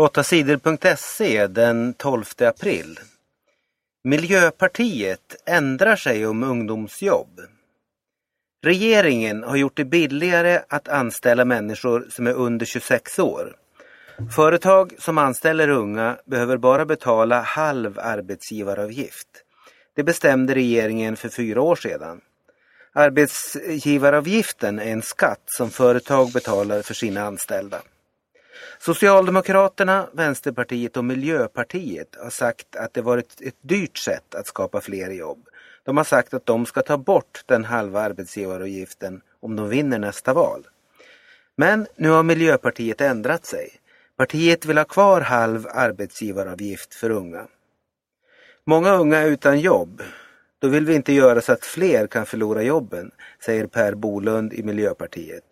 8sidor.se den 12 april. Miljöpartiet ändrar sig om ungdomsjobb. Regeringen har gjort det billigare att anställa människor som är under 26 år. Företag som anställer unga behöver bara betala halv arbetsgivaravgift. Det bestämde regeringen för fyra år sedan. Arbetsgivaravgiften är en skatt som företag betalar för sina anställda. Socialdemokraterna, Vänsterpartiet och Miljöpartiet har sagt att det varit ett dyrt sätt att skapa fler jobb. De har sagt att de ska ta bort den halva arbetsgivaravgiften om de vinner nästa val. Men nu har Miljöpartiet ändrat sig. Partiet vill ha kvar halv arbetsgivaravgift för unga. Många unga är utan jobb. Då vill vi inte göra så att fler kan förlora jobben, säger Per Bolund i Miljöpartiet.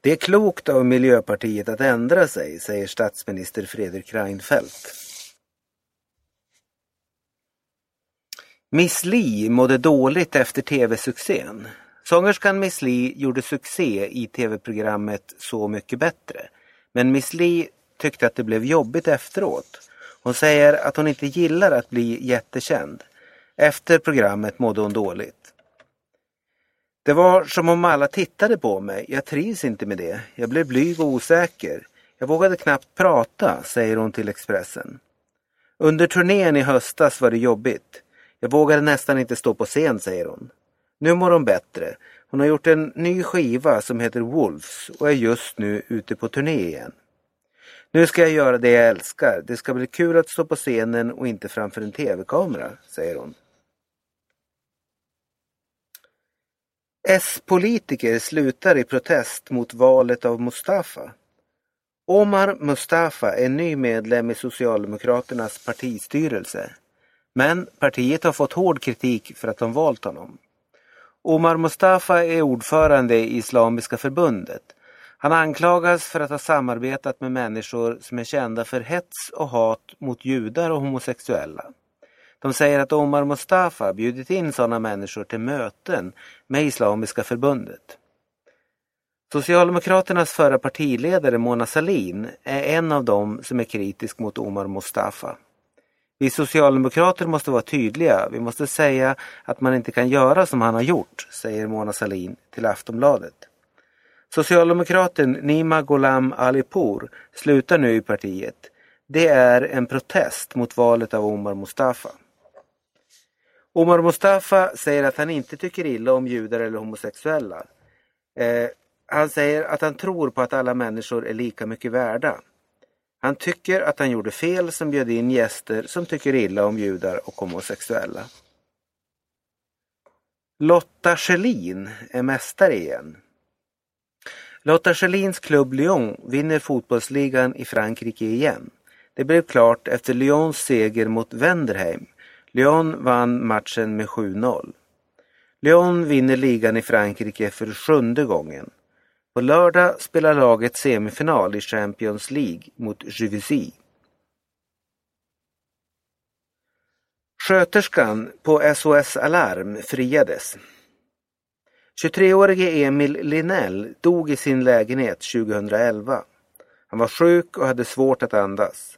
Det är klokt av Miljöpartiet att ändra sig, säger statsminister Fredrik Reinfeldt. Miss Li mådde dåligt efter tv-succén. Sångerskan Miss Li gjorde succé i tv-programmet Så mycket bättre. Men Miss Li tyckte att det blev jobbigt efteråt. Hon säger att hon inte gillar att bli jättekänd. Efter programmet mådde hon dåligt. Det var som om alla tittade på mig. Jag trivs inte med det. Jag blev blyg och osäker. Jag vågade knappt prata, säger hon till Expressen. Under turnén i höstas var det jobbigt. Jag vågade nästan inte stå på scen, säger hon. Nu mår hon bättre. Hon har gjort en ny skiva som heter Wolves och är just nu ute på turné igen. Nu ska jag göra det jag älskar. Det ska bli kul att stå på scenen och inte framför en tv-kamera, säger hon. S-politiker slutar i protest mot valet av Mustafa. Omar Mustafa är ny medlem i Socialdemokraternas partistyrelse. Men partiet har fått hård kritik för att de valt honom. Omar Mustafa är ordförande i Islamiska förbundet. Han anklagas för att ha samarbetat med människor som är kända för hets och hat mot judar och homosexuella. De säger att Omar Mustafa bjudit in sådana människor till möten med Islamiska förbundet. Socialdemokraternas förra partiledare Mona Sahlin är en av dem som är kritisk mot Omar Mustafa. Vi socialdemokrater måste vara tydliga. Vi måste säga att man inte kan göra som han har gjort, säger Mona Sahlin till Aftonbladet. Socialdemokraten Nima Gholam Alipour slutar nu i partiet. Det är en protest mot valet av Omar Mustafa. Omar Mustafa säger att han inte tycker illa om judar eller homosexuella. Eh, han säger att han tror på att alla människor är lika mycket värda. Han tycker att han gjorde fel som bjöd in gäster som tycker illa om judar och homosexuella. Lotta Schelin är mästare igen. Lotta Schelins klubb Lyon vinner fotbollsligan i Frankrike igen. Det blev klart efter Lyons seger mot Wenderheim Lyon vann matchen med 7-0. Lyon vinner ligan i Frankrike för sjunde gången. På lördag spelar laget semifinal i Champions League mot Juvisy. Sköterskan på SOS Alarm friades. 23-årige Emil Linell dog i sin lägenhet 2011. Han var sjuk och hade svårt att andas.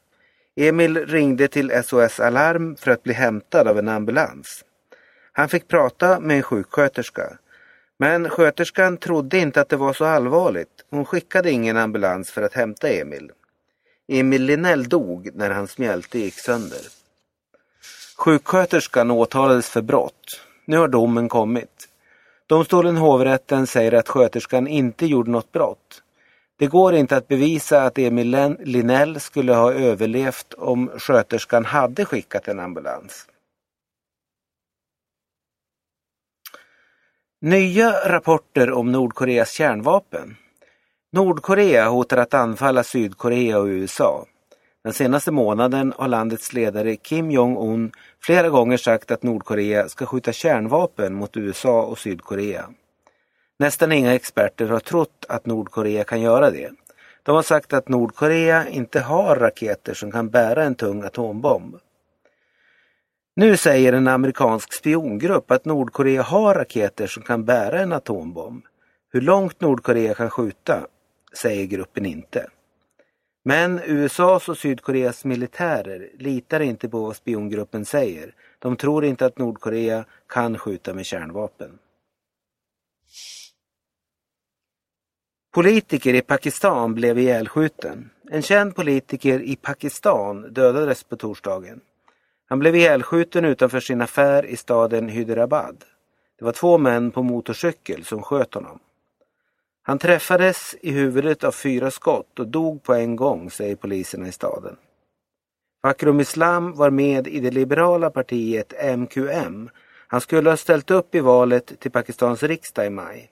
Emil ringde till SOS Alarm för att bli hämtad av en ambulans. Han fick prata med en sjuksköterska. Men sköterskan trodde inte att det var så allvarligt. Hon skickade ingen ambulans för att hämta Emil. Emil Linell dog när hans mjälte gick sönder. Sjuksköterskan åtalades för brott. Nu har domen kommit. Domstolen hovrätten säger att sköterskan inte gjorde något brott. Det går inte att bevisa att Emil Linell skulle ha överlevt om sköterskan hade skickat en ambulans. Nya rapporter om Nordkoreas kärnvapen. Nordkorea hotar att anfalla Sydkorea och USA. Den senaste månaden har landets ledare Kim Jong-Un flera gånger sagt att Nordkorea ska skjuta kärnvapen mot USA och Sydkorea. Nästan inga experter har trott att Nordkorea kan göra det. De har sagt att Nordkorea inte har raketer som kan bära en tung atombomb. Nu säger en amerikansk spiongrupp att Nordkorea har raketer som kan bära en atombomb. Hur långt Nordkorea kan skjuta säger gruppen inte. Men USAs och Sydkoreas militärer litar inte på vad spiongruppen säger. De tror inte att Nordkorea kan skjuta med kärnvapen. Politiker i Pakistan blev ihjälskjuten. En känd politiker i Pakistan dödades på torsdagen. Han blev ihjälskjuten utanför sin affär i staden Hyderabad. Det var två män på motorcykel som sköt honom. Han träffades i huvudet av fyra skott och dog på en gång, säger poliserna i staden. Fakrum Islam var med i det liberala partiet MQM. Han skulle ha ställt upp i valet till Pakistans riksdag i maj.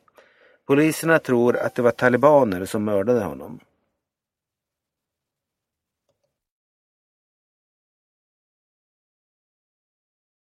Poliserna tror att det var talibaner som mördade honom.